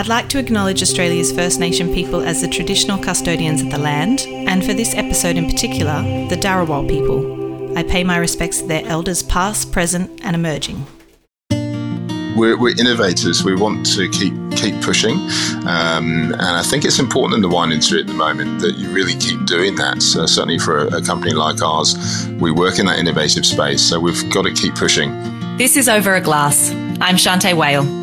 I'd like to acknowledge Australia's First Nation people as the traditional custodians of the land, and for this episode in particular, the Dharawal people. I pay my respects to their elders past, present, and emerging. We're, we're, innovators. We want to keep keep pushing, um, and I think it's important in the wine industry at the moment that you really keep doing that. So certainly for a, a company like ours, we work in that innovative space, so we've got to keep pushing. This is Over a Glass. I'm Shanteh Wale.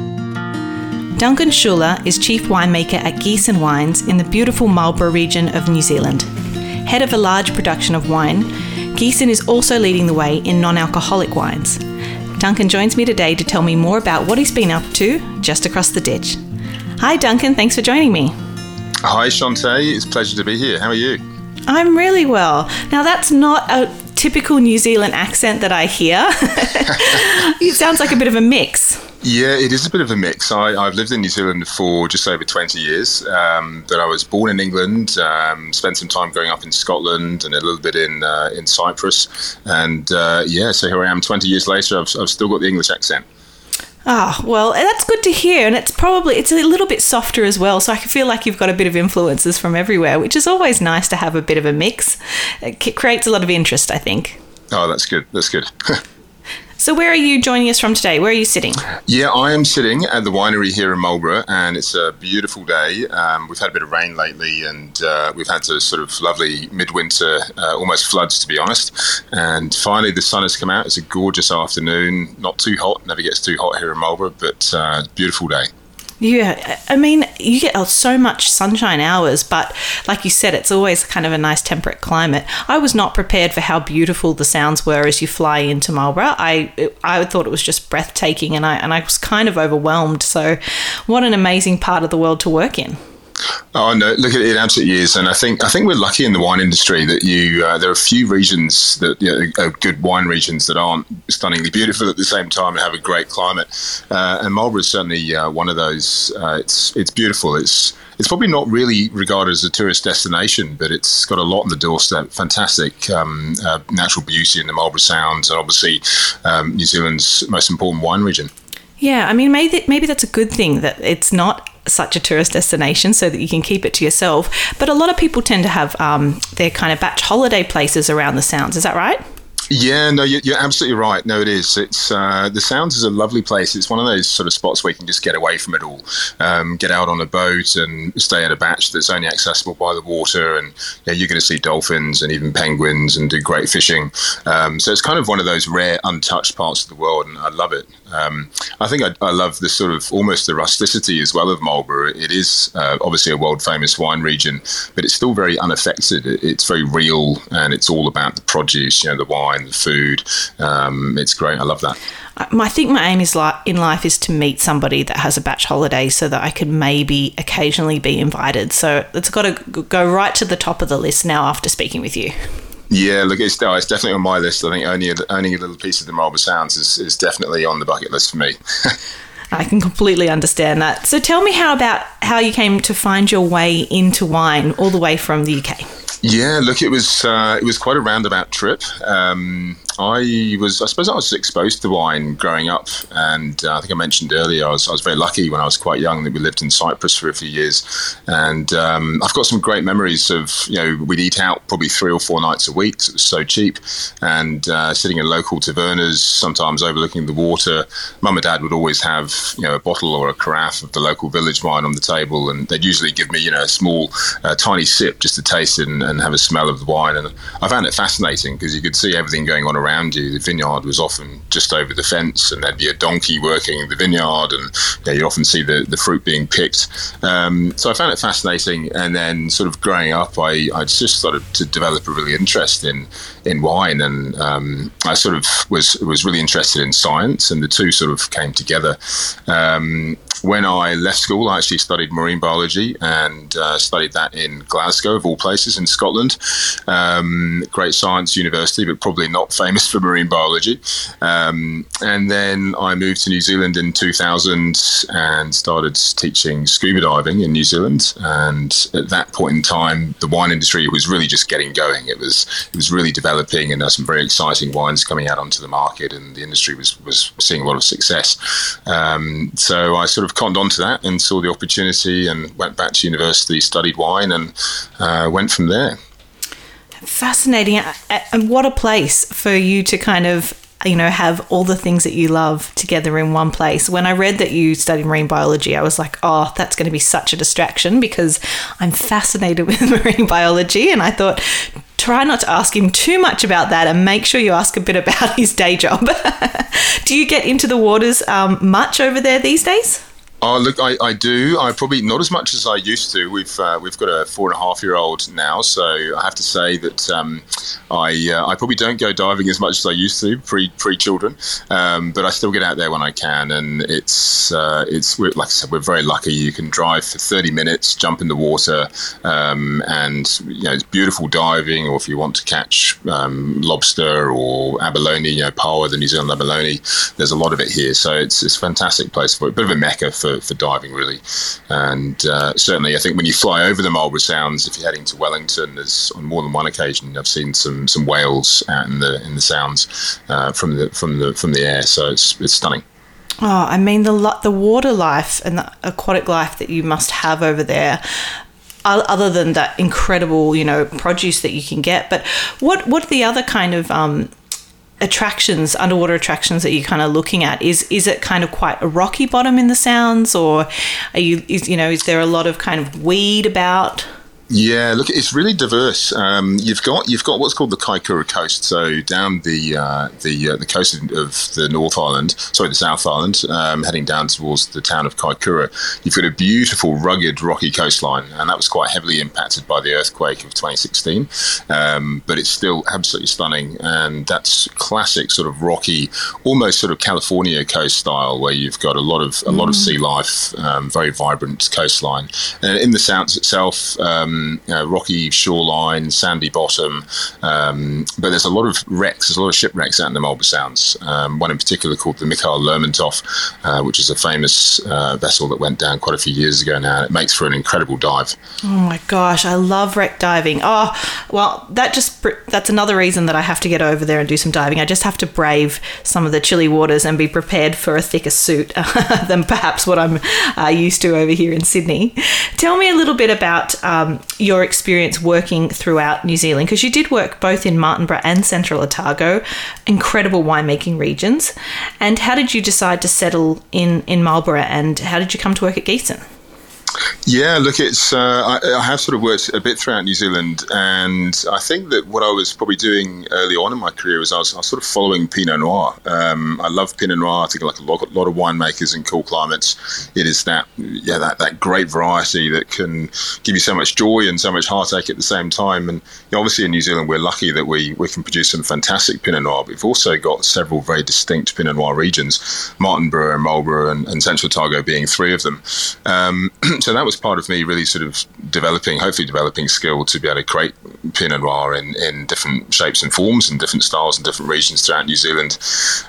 Duncan Shouler is chief winemaker at Giesen Wines in the beautiful Marlborough region of New Zealand. Head of a large production of wine, Giesen is also leading the way in non alcoholic wines. Duncan joins me today to tell me more about what he's been up to just across the ditch. Hi, Duncan. Thanks for joining me. Hi, Shante. It's a pleasure to be here. How are you? I'm really well. Now, that's not a typical New Zealand accent that I hear. it sounds like a bit of a mix. Yeah, it is a bit of a mix. I, have lived in New Zealand for just over 20 years. Um, but I was born in England, um, spent some time growing up in Scotland and a little bit in uh, in Cyprus. And uh, yeah, so here I am 20 years later. I've, I've still got the English accent. Ah, well, that's good to hear, and it's probably it's a little bit softer as well. So I can feel like you've got a bit of influences from everywhere, which is always nice to have a bit of a mix. It creates a lot of interest, I think. Oh, that's good. That's good. So, where are you joining us from today? Where are you sitting? Yeah, I am sitting at the winery here in Marlborough, and it's a beautiful day. Um, we've had a bit of rain lately, and uh, we've had a sort of lovely midwinter, uh, almost floods, to be honest. And finally, the sun has come out. It's a gorgeous afternoon, not too hot, never gets too hot here in Marlborough, but uh, beautiful day. Yeah, I mean, you get uh, so much sunshine hours, but like you said, it's always kind of a nice temperate climate. I was not prepared for how beautiful the sounds were as you fly into Marlborough. I I thought it was just breathtaking, and I and I was kind of overwhelmed. So, what an amazing part of the world to work in. Oh no! Look, it, it absolutely is, and I think I think we're lucky in the wine industry that you uh, there are a few regions that you know, are good wine regions that aren't stunningly beautiful at the same time and have a great climate. Uh, and Marlborough is certainly uh, one of those. Uh, it's it's beautiful. It's it's probably not really regarded as a tourist destination, but it's got a lot on the doorstep. Fantastic um, uh, natural beauty in the Marlborough Sounds, and obviously um, New Zealand's most important wine region. Yeah, I mean, maybe maybe that's a good thing that it's not such a tourist destination so that you can keep it to yourself. But a lot of people tend to have um, their kind of bach holiday places around the Sounds. Is that right? Yeah, no, you're, absolutely right. No, it is. It's uh, the Sounds is a lovely place. It's one of those sort of spots where you can just get away from it all, um, get out on a boat and stay at a bach that's only accessible by the water, and yeah, you're going to see dolphins and even penguins and do great fishing. Um, so it's kind of one of those rare, untouched parts of the world, and I love it. Um, I think I, I, love the sort of almost the rusticity as well of Marlborough. It is uh, obviously a world famous wine region, but it's still very unaffected. It, it's very real, and it's all about the produce, you know, the wine the food. Um, it's great. I love that. I think my aim is like in life is to meet somebody that has a bach holiday so that I could maybe occasionally be invited. So it's got to go right to the top of the list now after speaking with you. Yeah, look, it's, oh, it's definitely on my list. I think owning a, owning a little piece of the Marlborough Sounds is, is definitely on the bucket list for me. I can completely understand that. So tell me how about how you came to find your way into wine all the way from the UK. Yeah, look, it was uh, it was quite a roundabout trip. Um, I was, I suppose, I was exposed to wine growing up, and uh, I think I mentioned earlier I was, I was very lucky when I was quite young that we lived in Cyprus for a few years, and um, I've got some great memories of you know we'd eat out probably three or four nights a week. it was so cheap, and uh, sitting in local tavernas, sometimes overlooking the water. Mum and Dad would always have you know a bottle or a carafe of the local village wine on the table, and they'd usually give me you know a small, uh, tiny sip just to taste it and, and have a smell of the wine, and I found it fascinating because you could see everything going on around around you. The vineyard was often just over the fence, and there'd be a donkey working in the vineyard, and yeah, you often see the, the fruit being picked. Um, so I found it fascinating. And then, sort of growing up, I, I just started to develop a really interest in in wine, and um, I sort of was was really interested in science, and the two sort of came together. Um, when I left school, I actually studied marine biology and uh, studied that in Glasgow, of all places, in Scotland. Um, great science university, but probably not famous for marine biology. Um, and then I moved to New Zealand in 2000 and started teaching scuba diving in New Zealand. And at that point in time, the wine industry was really just getting going. It was it was really developing, and there were some very exciting wines coming out onto the market, and the industry was was seeing a lot of success. Um, so I sort of conned onto that and saw the opportunity, and went back to university, studied wine, and uh, went from there. Fascinating. And what a place for you to kind of you know have all the things that you love together in one place. When i read that you studied marine biology i was like oh that's going to be such a distraction because i'm fascinated with marine biology. And i thought try not to ask him too much about that and make sure you ask a bit about his day job. Do you get into the waters um, much over there these days Oh, look, I, I do. I probably not as much as I used to. We've uh, we've got a four and a half year old now, so I have to say that um, I uh, I probably don't go diving as much as I used to pre pre children, um, but I still get out there when I can, and it's uh, it's like I said, we're very lucky. You can drive for thirty minutes, jump in the water, um, and you know it's beautiful diving. Or if you want to catch um, lobster or abalone, you know, paua, the New Zealand abalone, there's a lot of it here. So it's it's a fantastic place for a bit of a mecca for for, for diving, really. And uh, certainly, I think when you fly over the Marlborough Sounds, if you're heading to Wellington, there's on more than one occasion I've seen some some whales out in the in the Sounds uh, from the from the from the air. So it's it's stunning. Oh, I mean the the water life and the aquatic life that you must have over there other than that incredible, you know, produce that you can get. But what what are the other kind of um, attractions, underwater attractions that you're kind of looking at? Is is it kind of quite a rocky bottom in the sounds, or are you is you know is there a lot of kind of weed about? Yeah, look, it's really diverse. Um, you've got you've got what's called the Kaikoura Coast, so down the uh, the uh, the coast of the North Island, sorry, the South Island, um, heading down towards the town of Kaikoura. You've got a beautiful, rugged, rocky coastline, and that was quite heavily impacted by the earthquake of 2016. Um, but it's still absolutely stunning, and that's classic sort of rocky, almost sort of California coast style, where you've got a lot of a mm. lot of mm. sea life, um, very vibrant coastline, and in the Sounds itself. Um, you know, rocky shoreline, sandy bottom. Um, but there's a lot of wrecks. There's a lot of shipwrecks out in the Marlborough Sounds. Um, one in particular called the Mikhail Lermontov, uh, which is a famous uh, vessel that went down quite a few years ago now. It makes for an incredible dive. Oh my gosh, I love wreck diving. Oh, well, that just that's another reason that I have to get over there and do some diving. I just have to brave some of the chilly waters and be prepared for a thicker suit than perhaps what I'm uh, used to over here in Sydney. Tell me a little bit about um, your experience working throughout New Zealand because you did work both in Martinborough and Central Otago, incredible winemaking regions. And how did you decide to settle in in Marlborough and how did you come to work at Giesen? Yeah, look, it's uh, I, I, have sort of worked a bit throughout New Zealand, and I think that what I was probably doing early on in my career was I was, I was sort of following Pinot Noir. Um, I love Pinot Noir. I think like a lot, lot, of winemakers in cool climates, it is that yeah that, that great variety that can give you so much joy and so much heartache at the same time. And you know, obviously in New Zealand, we're lucky that we we can produce some fantastic Pinot Noir. But we've also got several very distinct Pinot Noir regions, Martinborough and Marlborough and, and Central Otago being three of them. Um, so that was part of me really sort of developing, hopefully developing skill to be able to create Pinot Noir in, in different shapes and forms and different styles and different regions throughout New Zealand.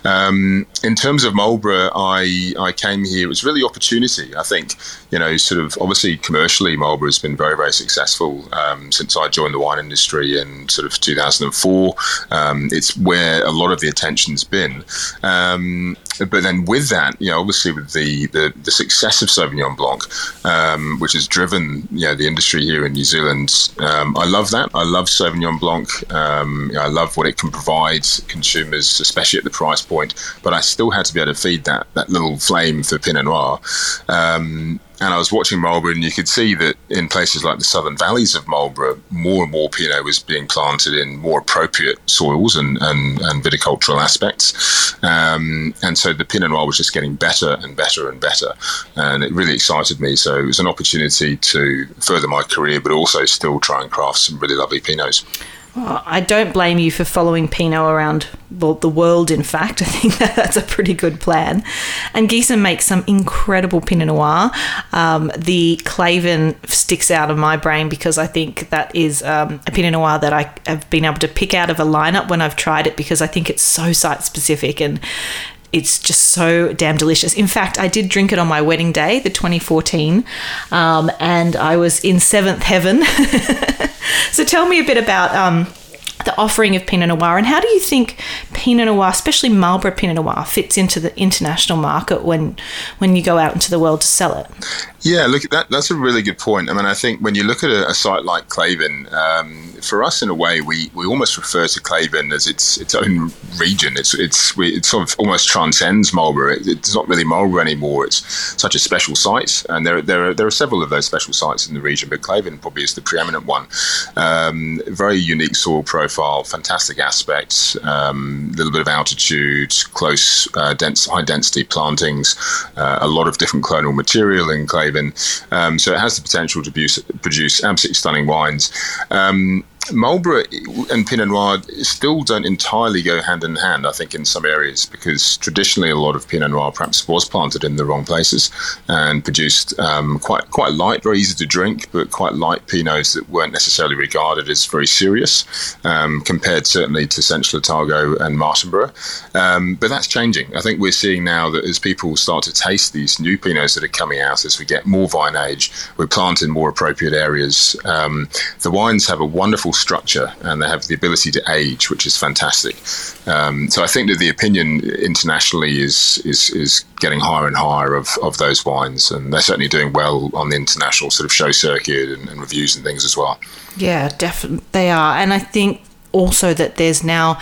Um, in terms of Marlborough, I, I came here, it was really opportunity. I think, you know, sort of obviously commercially, Marlborough has been very, very successful um, since I joined the wine industry in sort of 2004. Um, it's where a lot of the attention's been. Um, but then with that, you know, obviously with the, the, the success of Sauvignon Blanc, um, which has driven, you know, the industry here in New Zealand, um, I love that. I love Sauvignon Blanc. Um, I love what it can provide consumers, especially at the price point. But I still had to be able to feed that, that little flame for Pinot Noir. Um, and I was watching Marlborough, and you could see that in places like the southern valleys of Marlborough, more and more Pinot was being planted in more appropriate soils and, and, and viticultural aspects. Um, and so the Pinot Noir was just getting better and better and better. And it really excited me. So it was an opportunity to further my career, but also still try and craft some really lovely Pinots. I don't blame you for following Pinot around the world, in fact. I think that that's a pretty good plan. And Giesen makes some incredible Pinot Noir. Um, the Clayvin sticks out of my brain because I think that is um, a Pinot Noir that I have been able to pick out of a lineup when I've tried it because I think it's so site specific and it's just so damn delicious. In fact, I did drink it on my wedding day, the 2014, um, and I was in seventh heaven. so tell me a bit about um, the offering of Pinot Noir and how do you think Pinot Noir, especially Marlborough Pinot Noir, fits into the international market when when you go out into the world to sell it? Yeah, look, that, that's a really good point. I mean, I think when you look at a, a site like Clayvin, um, for us, in a way, we, we almost refer to Clayvin as its its own region. It's it's we, it sort of almost transcends Marlborough. It, it's not really Marlborough anymore. It's such a special site, and there there are, there are several of those special sites in the region, but Clayvin probably is the preeminent one. Um, very unique soil profile, fantastic aspects, a um, little bit of altitude, close, uh, dense, high density plantings, uh, a lot of different clonal material in Clayvin um, so it has the potential to produce, produce absolutely stunning wines. Um, Marlborough and Pinot Noir still don't entirely go hand in hand, I think, in some areas, because traditionally a lot of Pinot Noir perhaps was planted in the wrong places and produced um, quite quite light, very easy to drink, but quite light Pinots that weren't necessarily regarded as very serious, um, compared certainly to Central Otago and Martinborough. Um, but that's changing. I think we're seeing now that as people start to taste these new Pinots that are coming out, as we get more vine age, we're in more appropriate areas. Um, the wines have a wonderful structure and they have the ability to age, which is fantastic. Um, so I think that the opinion internationally is is is getting higher and higher of, of those wines, and they're certainly doing well on the international sort of show circuit and, and reviews and things as well. Yeah, definitely they are, and I think also that there's now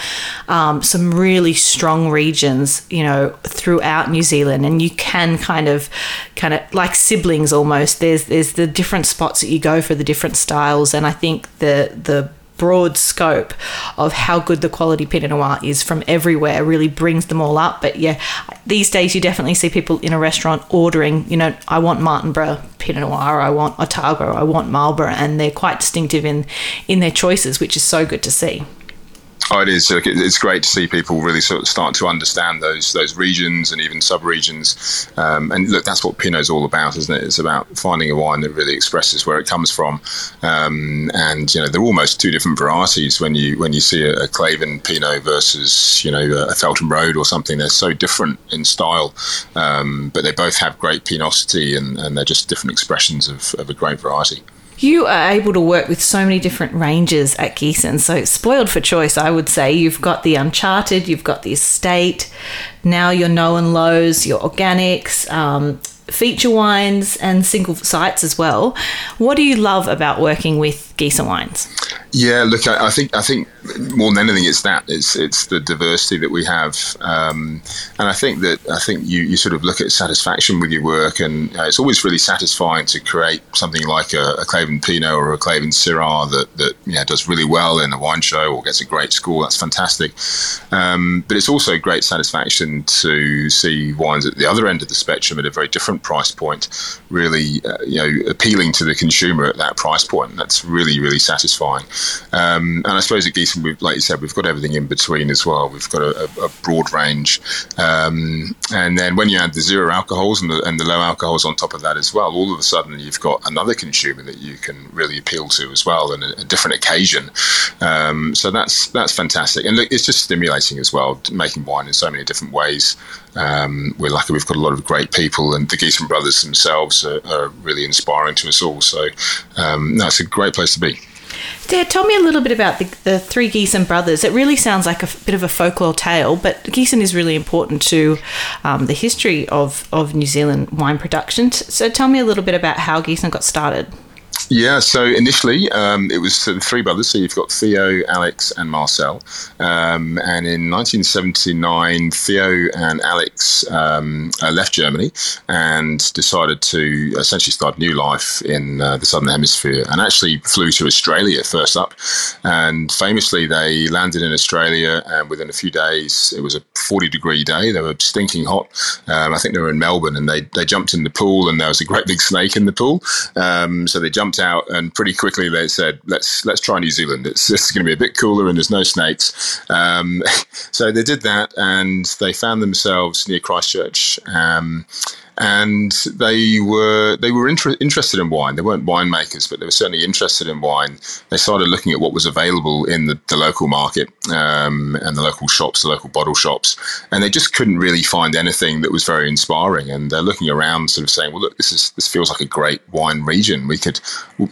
um, some really strong regions, you know, throughout New Zealand, and you can kind of, kind of like siblings almost. There's there's the different spots that you go for the different styles, and I think the the broad scope of how good the quality Pinot Noir is from everywhere really brings them all up. But yeah, these days you definitely see people in a restaurant ordering, you know, I want Martinborough Pinot Noir, I want Otago, I want Marlborough, and they're quite distinctive in in their choices, which is so good to see. Oh, it is. It's great to see people really sort of start to understand those those regions and even sub-regions. Um, and look, that's what Pinot's all about, isn't it? It's about finding a wine that really expresses where it comes from. Um, and you know, they're almost two different varieties when you when you see a, a Clayvin Pinot versus you know a Felton Road or something. They're so different in style, um, but they both have great pinosity and, and they're just different expressions of, of a great variety. You are able to work with so many different ranges at Giesen. So, spoiled for choice, I would say. You've got the Uncharted, you've got the Estate, now your No and Lows, your Organics, um, feature wines, and single sites as well. What do you love about working with Giesen wines? Yeah, look, I, I, think I think more than anything, it's that it's it's the diversity that we have, um, and I think that I think you, you sort of look at satisfaction with your work, and uh, it's always really satisfying to create something like a, a Clayvin Pinot or a Clayvin Syrah that that you know, does really well in a wine show or gets a great score. That's fantastic, um, but it's also great satisfaction to see wines at the other end of the spectrum at a very different price point, really uh, you know appealing to the consumer at that price point. That's really really really satisfying. Um, and I suppose at Giesen, we've, like you said, we've got everything in between as well. We've got a, a broad range. Um, and then when you add the zero alcohols and the, and the low alcohols on top of that as well, all of a sudden you've got another consumer that you can really appeal to as well and a, a different occasion. Um, so that's that's fantastic. And look, it's just stimulating as well, making wine in so many different ways. Um, we're lucky we've got a lot of great people, and the Giesen brothers themselves are, are really inspiring to us all. So um, that's a great place to be. Dad, tell me a little bit about the, the three Giesen brothers. It really sounds like a bit of a folklore tale, but Giesen is really important to um, the history of, of New Zealand wine production. So tell me a little bit about how Giesen got started. Yeah, so initially um, it was three brothers. So you've got Theo, Alex, and Marcel. Um, and in 1979, Theo and Alex um, uh, left Germany and decided to essentially start a new life in uh, the Southern Hemisphere and actually flew to Australia first up. And famously, they landed in Australia, and within a few days, it was a 40 degree day. They were stinking hot. Um, I think they were in Melbourne, and they, they jumped in the pool, and there was a great big snake in the pool. Um, so they jumped jumped out, and pretty quickly they said, "Let's let's try New Zealand. It's, it's going to be a bit cooler, and there's no snakes." Um, so they did that, and they found themselves near Christchurch. Um, and they were they were inter- interested in wine. They weren't winemakers, but they were certainly interested in wine. They started looking at what was available in the, the local market um, and the local shops, the local bottle shops, and they just couldn't really find anything that was very inspiring. And they're looking around, sort of saying, "Well, look, this is this feels like a great wine region. We could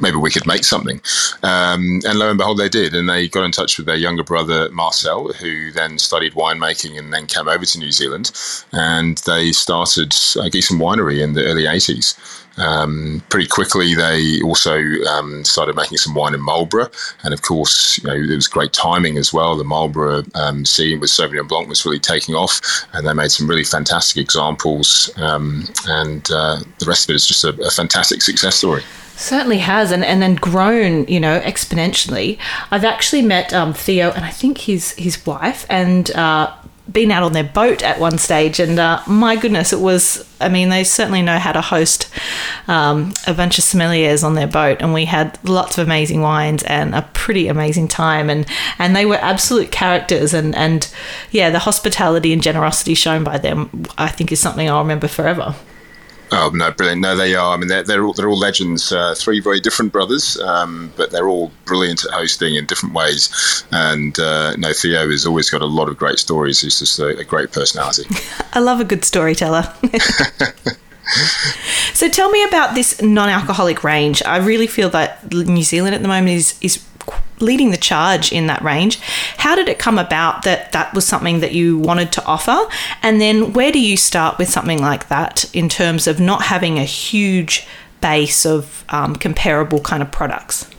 maybe we could make something." Um, and lo and behold, they did, and they got in touch with their younger brother Marcel, who then studied winemaking and then came over to New Zealand, and they started Winery in the early 80s. Um, pretty quickly, they also um, started making some wine in Marlborough, and of course, you know, there was great timing as well. The Marlborough um, scene with Sauvignon Blanc was really taking off, and they made some really fantastic examples. Um, and uh, the rest of it is just a, a fantastic success story certainly has and, and then grown you know exponentially i've actually met um, theo and i think his his wife and uh, been out on their boat at one stage, and uh, my goodness, it was. I mean, they certainly know how to host um, a bunch of sommeliers on their boat, and we had lots of amazing wines and a pretty amazing time, and and they were absolute characters, and and yeah, the hospitality and generosity shown by them, I think, is something I'll remember forever. Oh no, brilliant! No, they are. I mean, they're they're all, they're all legends. Uh, three very different brothers, um, but they're all brilliant at hosting in different ways. And uh, no, Theo has always got a lot of great stories. He's just a, a great personality. I love a good storyteller. so tell me about this non-alcoholic range. I really feel that New Zealand at the moment is is leading the charge in that range. How did it come about that that was something that you wanted to offer? And then where do you start with something like that in terms of not having a huge base of um, comparable kind of products?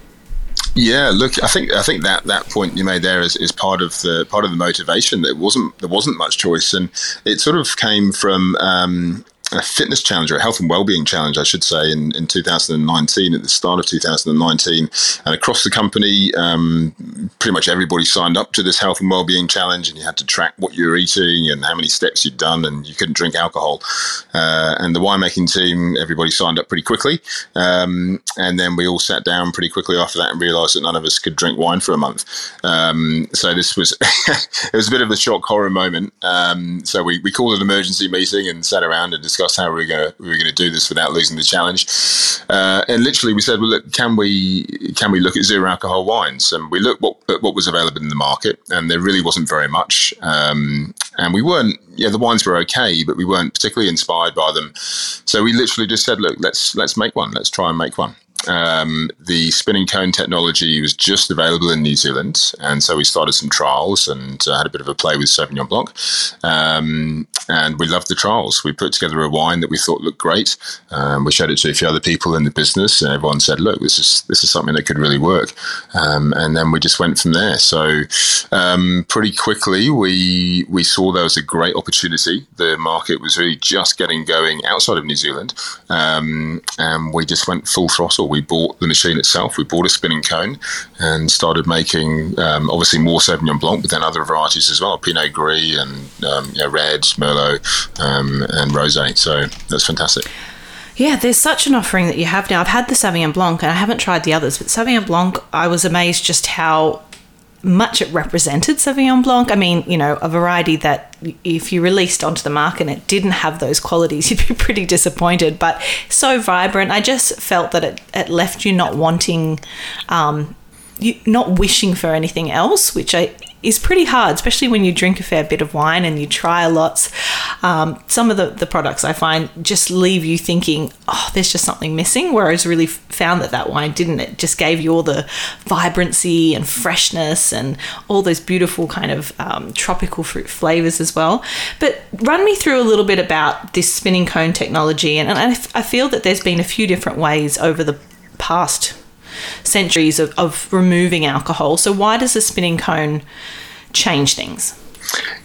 Yeah, look, I think I think that, that point you made there is, is part of the part of the motivation. There wasn't there wasn't much choice, and it sort of came from um, a fitness challenge or a health and well-being challenge, I should say, in, in 2019, at the start of 2019. And across the company, um, pretty much everybody signed up to this health and well-being challenge and you had to track what you were eating and how many steps you'd done and you couldn't drink alcohol. Uh, and the winemaking team, everybody signed up pretty quickly. Um, and then we all sat down pretty quickly after that and realized that none of us could drink wine for a month. Um, so this was, it was a bit of a shock horror moment. Um, so we, we called an emergency meeting and sat around and how we were going to we were going to do this without losing the challenge. Uh, and literally, we said, "Well, look, can we can we look at zero alcohol wines?" And we looked what, at what was available in the market, and there really wasn't very much. Um, and we weren't, yeah, the wines were okay, but we weren't particularly inspired by them. So we literally just said, "Look, let's let's make one. Let's try and make one." Um, the spinning cone technology was just available in New Zealand, and so we started some trials and uh, had a bit of a play with Sauvignon Blanc, um, and we loved the trials. We put together a wine that we thought looked great. Um, we showed it to a few other people in the business, and everyone said, "Look, this is this is something that could really work." Um, and then we just went from there. So um, pretty quickly, we we saw there was a great opportunity. The market was really just getting going outside of New Zealand, um, and we just went full throttle we bought the machine itself. We bought a spinning cone and started making um, obviously more Sauvignon Blanc, but then other varieties as well, Pinot Gris and um, you know, Red, Merlot, um, and Rosé. So that's fantastic. Yeah, there's such an offering that you have now. I've had the Sauvignon Blanc and I haven't tried the others, but Sauvignon Blanc, I was amazed just how much it represented Sauvignon Blanc. I mean, you know, a variety that if you released onto the market and it didn't have those qualities, you'd be pretty disappointed. But so vibrant, I just felt that it, it left you not wanting, um, you, not wishing for anything else, which I is pretty hard, especially when you drink a fair bit of wine and you try lots. Um, some of the, the products I find just leave you thinking, oh, there's just something missing. Whereas really found that that wine didn't. It just gave you all the vibrancy and freshness and all those beautiful kind of um, tropical fruit flavors as well. But run me through a little bit about this spinning cone technology. And, and I, I feel that there's been a few different ways over the past centuries of, of removing alcohol. So, why does the spinning cone change things?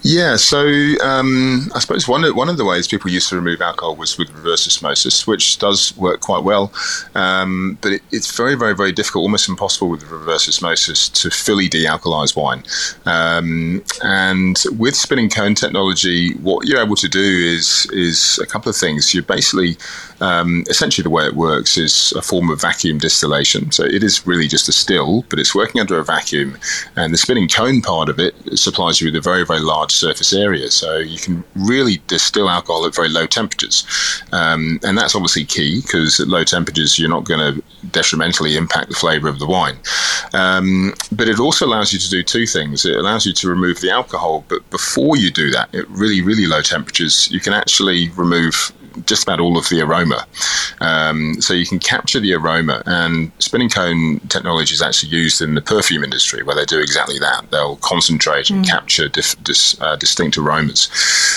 Yeah, so um, I suppose one of, one of the ways people used to remove alcohol was with reverse osmosis, which does work quite well. Um, but it, it's very, very, very difficult, almost impossible with reverse osmosis to fully de-alkalize wine. Um, and with spinning cone technology, what you're able to do is is a couple of things. You're basically, um, essentially, the way it works is a form of vacuum distillation. So it is really just a still, but it's working under a vacuum, and the spinning cone part of it supplies you with a very, very large surface area. So you can really distill alcohol at very low temperatures. Um, and that's obviously key because at low temperatures, you're not going to detrimentally impact the flavour of the wine. Um, but it also allows you to do two things. It allows you to remove the alcohol, but before you do that, at really, really low temperatures, you can actually remove just about all of the aroma. Um, so you can capture the aroma, and spinning cone technology is actually used in the perfume industry where they do exactly that. They'll concentrate and mm. capture dif- dis, uh, distinct aromas.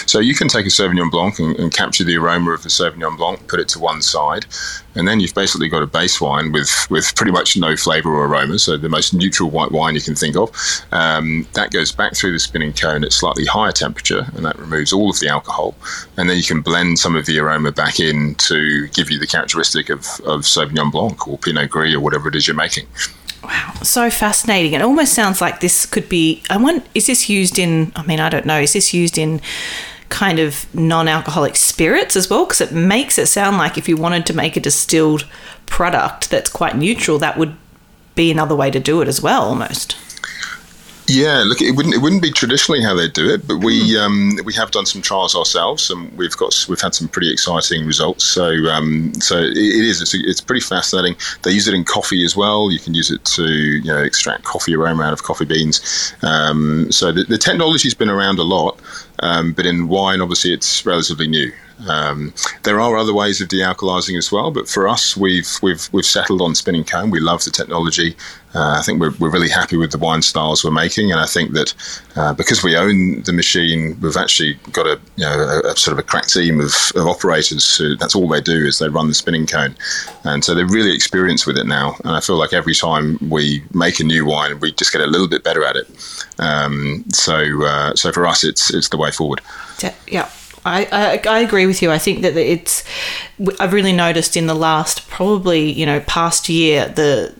So you can take a Sauvignon Blanc and, and capture the aroma of the Sauvignon Blanc, put it to one side, and then you've basically got a base wine with with pretty much no flavour or aroma, so the most neutral white wine you can think of. Um, that goes back through the spinning cone at slightly higher temperature, and that removes all of the alcohol, and then you can blend some of the aroma back in to give you the characteristic of, of Sauvignon Blanc or Pinot Gris or whatever it is you're making. Wow, so fascinating. It almost sounds like this could be. I want. Is this used in? I mean, I don't know. Is this used in kind of non-alcoholic spirits as well? Because it makes it sound like if you wanted to make a distilled product that's quite neutral, that would be another way to do it as well, almost. Yeah, look, it wouldn't it wouldn't be traditionally how they do it, but we mm. um, we have done some trials ourselves, and we've got we've had some pretty exciting results. So um, so it, it is it's, it's pretty fascinating. They use it in coffee as well. You can use it to you know extract coffee aroma out of coffee beans. Um, so the, the technology's been around a lot, um, but in wine, obviously, it's relatively new. Um, there are other ways of dealkalizing as well, but for us, we've we've we've settled on spinning cone. We love the technology. Uh, I think we're, we're really happy with the wine styles we're making, and I think that uh, because we own the machine, we've actually got a you know a, a sort of a crack team of, of operators who that's all they do is they run the spinning cone, and so they're really experienced with it now. And I feel like every time we make a new wine, we just get a little bit better at it. Um, so uh, so for us, it's it's the way forward. Yeah. I, I, I agree with you. I think that it's I've really noticed in the last probably you know past year the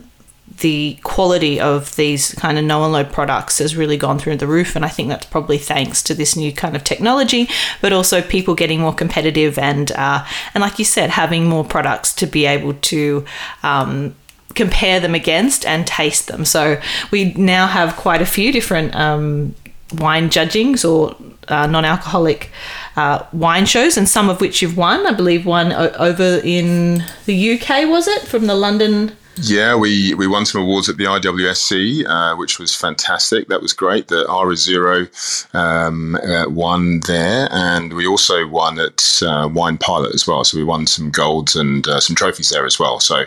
the quality of these kind of no unload products has really gone through the roof and i think that's probably thanks to this new kind of technology but also people getting more competitive and uh, and like you said having more products to be able to um, compare them against and taste them so we now have quite a few different um, wine judgings or uh, non-alcoholic uh, wine shows, and some of which you've won. I believe one over in the UK was it from the London. Yeah, we, we won some awards at the IWSC, uh, which was fantastic. That was great. The Ara Zero um, uh, won there, and we also won at uh, Wine Pilot as well. So we won some golds and uh, some trophies there as well. So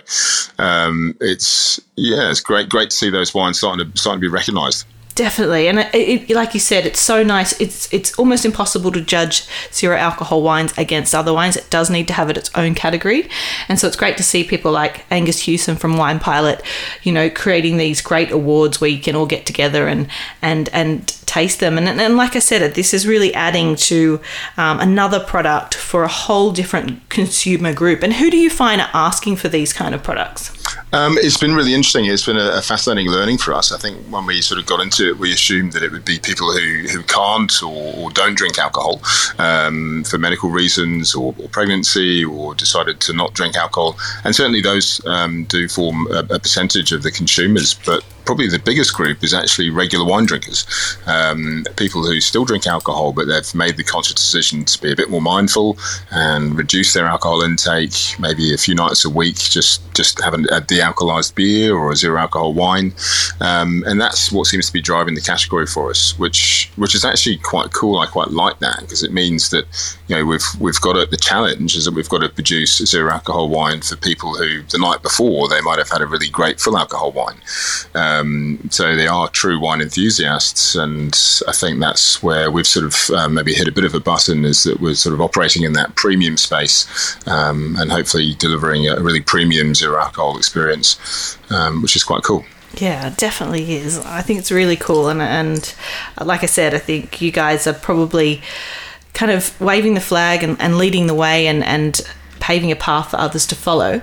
um, it's yeah, it's great great to see those wines starting to starting to be recognised. Definitely, and it, it, like you said, it's so nice. It's it's almost impossible to judge zero alcohol wines against other wines. It does need to have it its own category, and so it's great to see people like Angus Hughson from Wine Pilot, you know, creating these great awards where you can all get together and and and taste them. And and like I said, this is really adding to um, another product for a whole different consumer group. And who do you find are asking for these kind of products? Um, it's been really interesting. It's been a, a, fascinating learning for us. I think when we sort of got into it, we assumed that it would be people who, who can't or, or don't drink alcohol um, for medical reasons or, or, pregnancy or decided to not drink alcohol. And certainly those um, do form a, a percentage of the consumers. But probably the biggest group is actually regular wine drinkers, um, people who still drink alcohol, but they've made the conscious decision to be a bit more mindful and reduce their alcohol intake, maybe a few nights a week, just just have a, a de-alcoholized beer or a zero alcohol wine, um, and that's what seems to be driving the category for us, which which is actually quite cool. I quite like that because it means that you know we've we've got a, the challenge is that we've got to produce zero alcohol wine for people who the night before they might have had a really great full alcohol wine. Um, um, so they are true wine enthusiasts, and I think that's where we've sort of um, maybe hit a bit of a button is that we're sort of operating in that premium space um, and hopefully delivering a really premium zero alcohol experience, um, which is quite cool. Yeah, definitely is. I think it's really cool, and and like I said, I think you guys are probably kind of waving the flag and, and leading the way, and and paving a path for others to follow.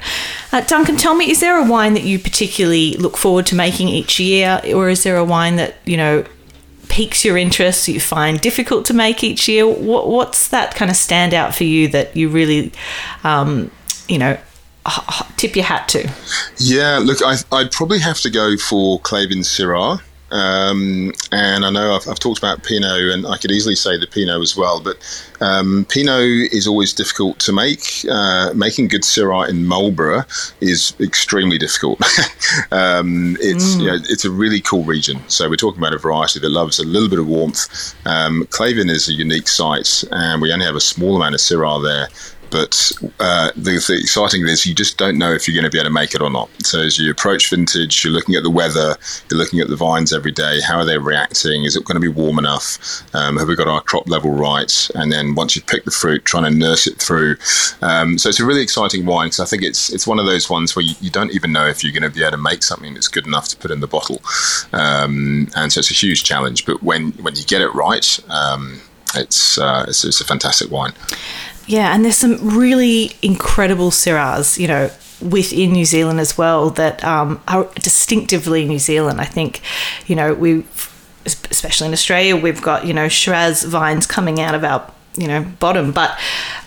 Uh, Duncan, tell me, is there a wine that you particularly look forward to making each year, or is there a wine that you know piques your interest, you find difficult to make each year? What, what's that kind of standout for you that you really, um, you know, tip your hat to? Yeah, look, I, would probably have to go for Clayvin Syrah. Um, and I know I've, I've, talked about Pinot, and I could easily say the Pinot as well. But um, Pinot is always difficult to make. Uh, making good Syrah in Marlborough is extremely difficult. um, it's mm. you know, it's a really cool region. So we're talking about a variety that loves a little bit of warmth. Um, Clayvin is a unique site, and we only have a small amount of Syrah there but uh, the, the, exciting thing is you just don't know if you're going to be able to make it or not. So as you approach vintage, you're looking at the weather, you're looking at the vines every day. How are they reacting? Is it going to be warm enough? Um, have we got our crop level right? And then once you've picked the fruit, trying to nurse it through. Um, so it's a really exciting wine because I think it's it's one of those ones where you, you, don't even know if you're going to be able to make something that's good enough to put in the bottle. Um, and so it's a huge challenge. But when when you get it right, um, it's, uh, it's, it's a fantastic wine. Yeah, and there's some really incredible Syrahs, you know, within New Zealand as well that um, are distinctively New Zealand. I think, you know, we, especially in Australia, we've got you know Shiraz vines coming out of our you know bottom, but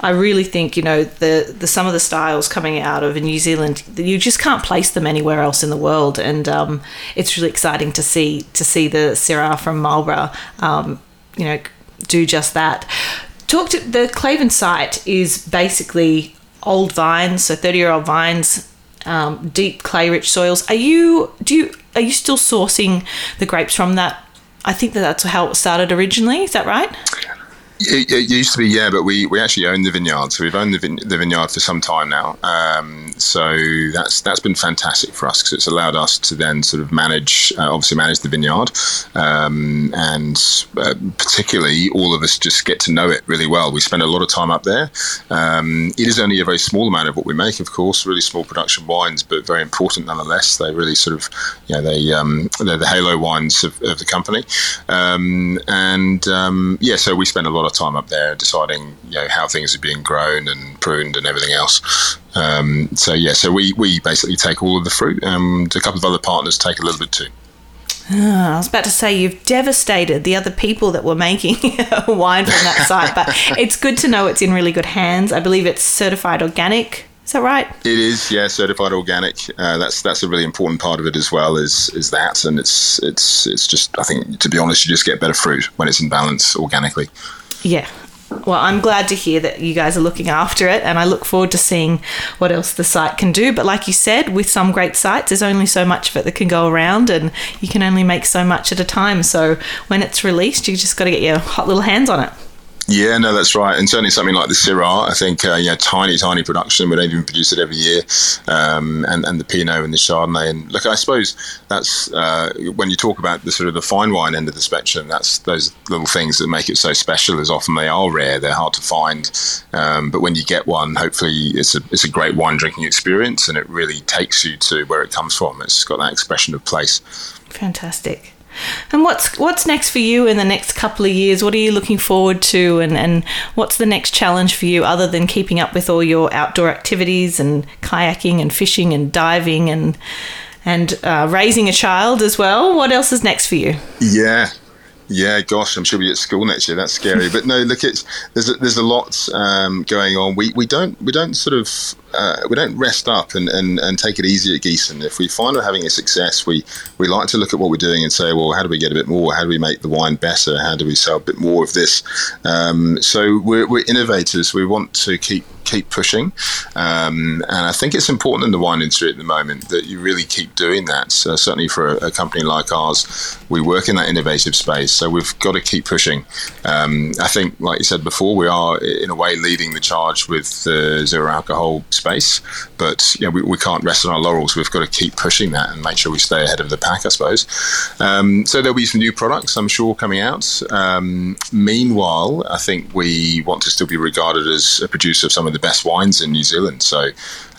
I really think you know the the some of the styles coming out of New Zealand, you just can't place them anywhere else in the world, and um, it's really exciting to see to see the Syrah from Marlborough, um, you know, do just that talk to the Clayvin site is basically old vines, so thirty year old vines, um, deep clay rich soils. Are you do you are you still sourcing the grapes from that? I think that that's how it started originally. Is that right? It, it, used to be, yeah, but we, we actually own the vineyard, so we've owned the, vine- the vineyard for some time now. Um, so that's that's been fantastic for us because it's allowed us to then sort of manage, uh, obviously manage the vineyard, um, and uh, particularly all of us just get to know it really well. We spend a lot of time up there. Um, it is only a very small amount of what we make, of course, really small production wines, but very important nonetheless. They really sort of, you know, they um, they're the halo wines of, of the company, um, and um, yeah, so we spend a lot of time up there deciding you know how things are being grown and pruned and everything else. Um, so yeah, so we we basically take all of the fruit, and a couple of other partners take a little bit too. Oh, I was about to say you've devastated the other people that were making wine from that site, but it's good to know it's in really good hands. I believe it's certified organic is that right? It is, yeah, certified organic. Uh, that's that's a really important part of it as well. Is is that, and it's it's it's just I think to be honest, you just get better fruit when it's in balance organically. Yeah. Well, I'm glad to hear that you guys are looking after it, and I look forward to seeing what else the site can do. But, like you said, with some great sites, there's only so much of it that can go around, and you can only make so much at a time. So, when it's released, you just got to get your hot little hands on it. Yeah, no, that's right, and certainly something like the Syrah. I think uh, yeah, tiny, tiny production. We don't even produce it every year, um, and and the Pinot and the Chardonnay. And look, I suppose that's uh, when you talk about the sort of the fine wine end of the spectrum. That's those little things that make it so special. As often they are rare, they're hard to find. Um, but when you get one, hopefully it's a it's a great wine drinking experience, and it really takes you to where it comes from. It's got that expression of place. Fantastic. And what's what's next for you in the next couple of years? What are you looking forward to, and, and what's the next challenge for you other than keeping up with all your outdoor activities and kayaking and fishing and diving and and uh, raising a child as well? What else is next for you? Yeah, yeah, gosh, I'm sure we at school next year. That's scary, but no, look, it's there's a, there's a lot um, going on. We we don't we don't sort of uh, we don't rest up and, and, and take it easy at Giesen. If we find we're having a success, we we like to look at what we're doing and say, well, how do we get a bit more? How do we make the wine better? How do we sell a bit more of this? Um, so we're, we're innovators. We want to keep keep pushing. Um, and I think it's important in the wine industry at the moment that you really keep doing that. So certainly for a, a, company like ours, we work in that innovative space. So we've got to keep pushing. Um, I think, like you said before, we are in a way leading the charge with the zero alcohol space. But you know, we, we can't rest on our laurels. We've got to keep pushing that and make sure we stay ahead of the pack, I suppose. Um, so there'll be some new products, I'm sure, coming out. Um, meanwhile, I think we want to still be regarded as a producer of some of the the best wines in New Zealand. So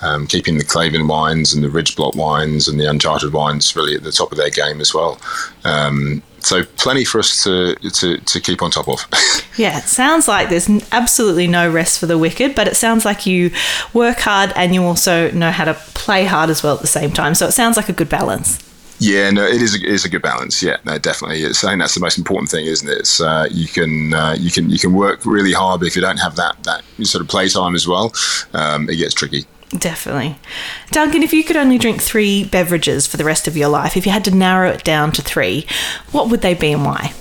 um, keeping the Clayvin wines and the Ridge Block wines and the Uncharted wines really at the top of their game as well. Um, so plenty for us to, to, to keep on top of. yeah, it sounds like there's absolutely no rest for the wicked, but it sounds like you work hard and you also know how to play hard as well at the same time. So it sounds like a good balance. Yeah, no, it is a, it is a good balance. Yeah, no, definitely. It's, I think that's the most important thing, isn't it? It's, uh, you can uh, you can you can work really hard, but if you don't have that that sort of playtime as well, um, it gets tricky. Definitely. Duncan, if you could only drink three beverages for the rest of your life, if you had to narrow it down to three, what would they be and why?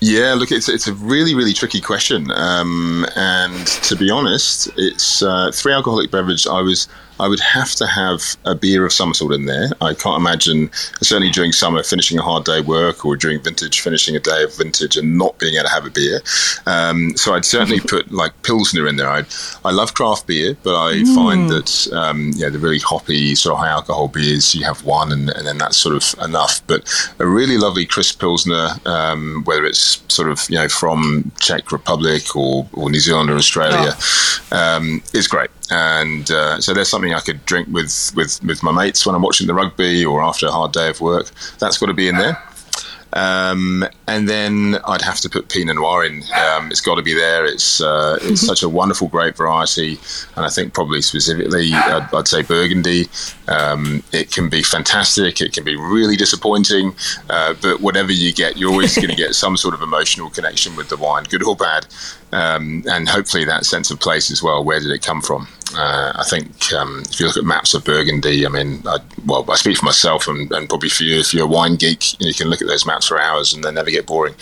Yeah, look, it's it's a really really tricky question, um, and to be honest, it's uh, three alcoholic beverage. I was I would have to have a beer of some sort in there. I can't imagine, certainly during summer, finishing a hard day work or during vintage, finishing a day of vintage and not being able to have a beer. Um, so I'd certainly put like Pilsner in there. I'd, I love craft beer, but I mm. find that, um, yeah, the really hoppy, sort of high alcohol beers, you have one and, and then that's sort of enough. But a really lovely crisp Pilsner, um, whether it's sort of, you know, from Czech Republic or, or New Zealand or Australia, oh. is great and uh, so there's something I could drink with, with, with my mates when I'm watching the rugby or after a hard day of work. That's got to be in there. Um, and then I'd have to put Pinot Noir in. Um, it's got to be there. It's uh, it's such a wonderful grape variety, and I think probably specifically I'd, I'd say Burgundy. Um, it can be fantastic. It can be really disappointing, uh, but whatever you get, you're always going to get some sort of emotional connection with the wine, good or bad, um, and hopefully that sense of place as well. Where did it come from? Uh, I think um, if you look at maps of Burgundy, I mean, I, well, I speak for myself and, and, probably for you, if you're a wine geek, you, know, you, can look at those maps for hours and they never get boring.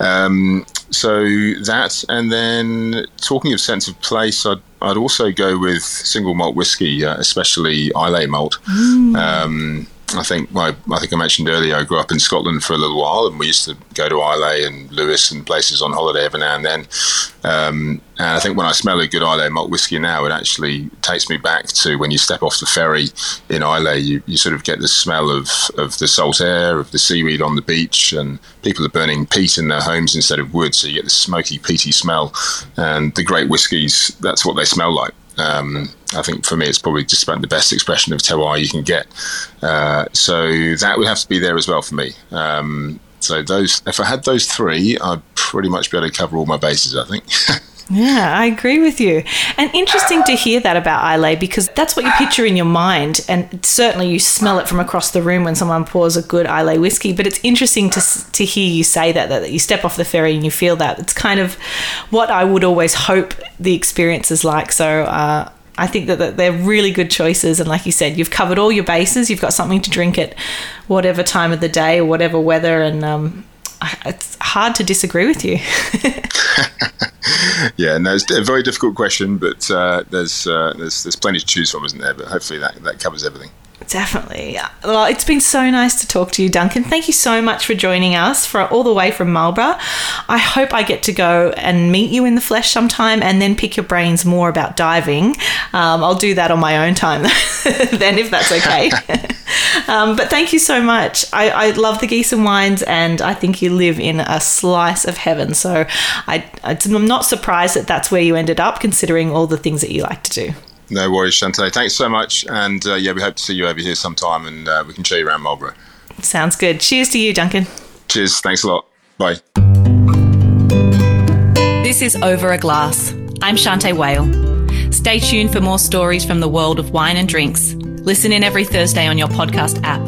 Um, so that, and then talking of sense of place, I'd, I'd also go with single malt whiskey, uh, especially Islay malt. Mm. Um, I think well, I think I mentioned earlier I grew up in Scotland for a little while, and we used to go to Islay and Lewis and places on holiday every now and then. Um, and I think when I smell a good Islay malt whiskey now, it actually takes me back to when you step off the ferry in Islay. You, you sort of get the smell of, of the salt air, of the seaweed on the beach, and people are burning peat in their homes instead of wood, so you get the smoky, peaty smell. And the great whiskies, that's what they smell like. Um, I think for me, it's probably just about the best expression of terroir you can get. Uh, so that would have to be there as well for me. Um, so those, if I had those three, I'd pretty much be able to cover all my bases. I think. Yeah, I agree with you. And interesting to hear that about Islay because that's what you picture in your mind. And certainly you smell it from across the room when someone pours a good Islay whiskey. But it's interesting to, to hear you say that, that you step off the ferry and you feel that. It's kind of what I would always hope the experience is like. So, uh, I think that, that they're really good choices. And like you said, you've covered all your bases. You've got something to drink at whatever time of the day or whatever weather. And um, it's hard to disagree with you. yeah, no, it's a very difficult question, but uh, there's uh, there's there's plenty to choose from, isn't there? But hopefully that that covers everything. Definitely. Well, it's been so nice to talk to you, Duncan. Thank you so much for joining us for all the way from Marlborough. I hope I get to go and meet you in the flesh sometime and then pick your brains more about diving. Um, I'll do that on my own time then, if that's okay. um, but thank you so much. I, I, love the Giesen wines, and I think you live in a slice of heaven. So I, I'm not surprised that that's where you ended up, considering all the things that you like to do. No worries, Shanteh. Thanks so much. And uh, yeah, we hope to see you over here sometime and uh, we can show you around Marlborough. Sounds good. Cheers to you, Duncan. Cheers. Thanks a lot. Bye. This is Over a Glass. I'm Shanteh Wale. Stay tuned for more stories from the world of wine and drinks. Listen in every Thursday on your podcast app.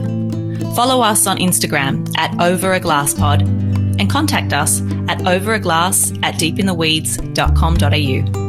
Follow us on Instagram at Over a Glass Pod and contact us at overaglass at deepintheweeds.com.au.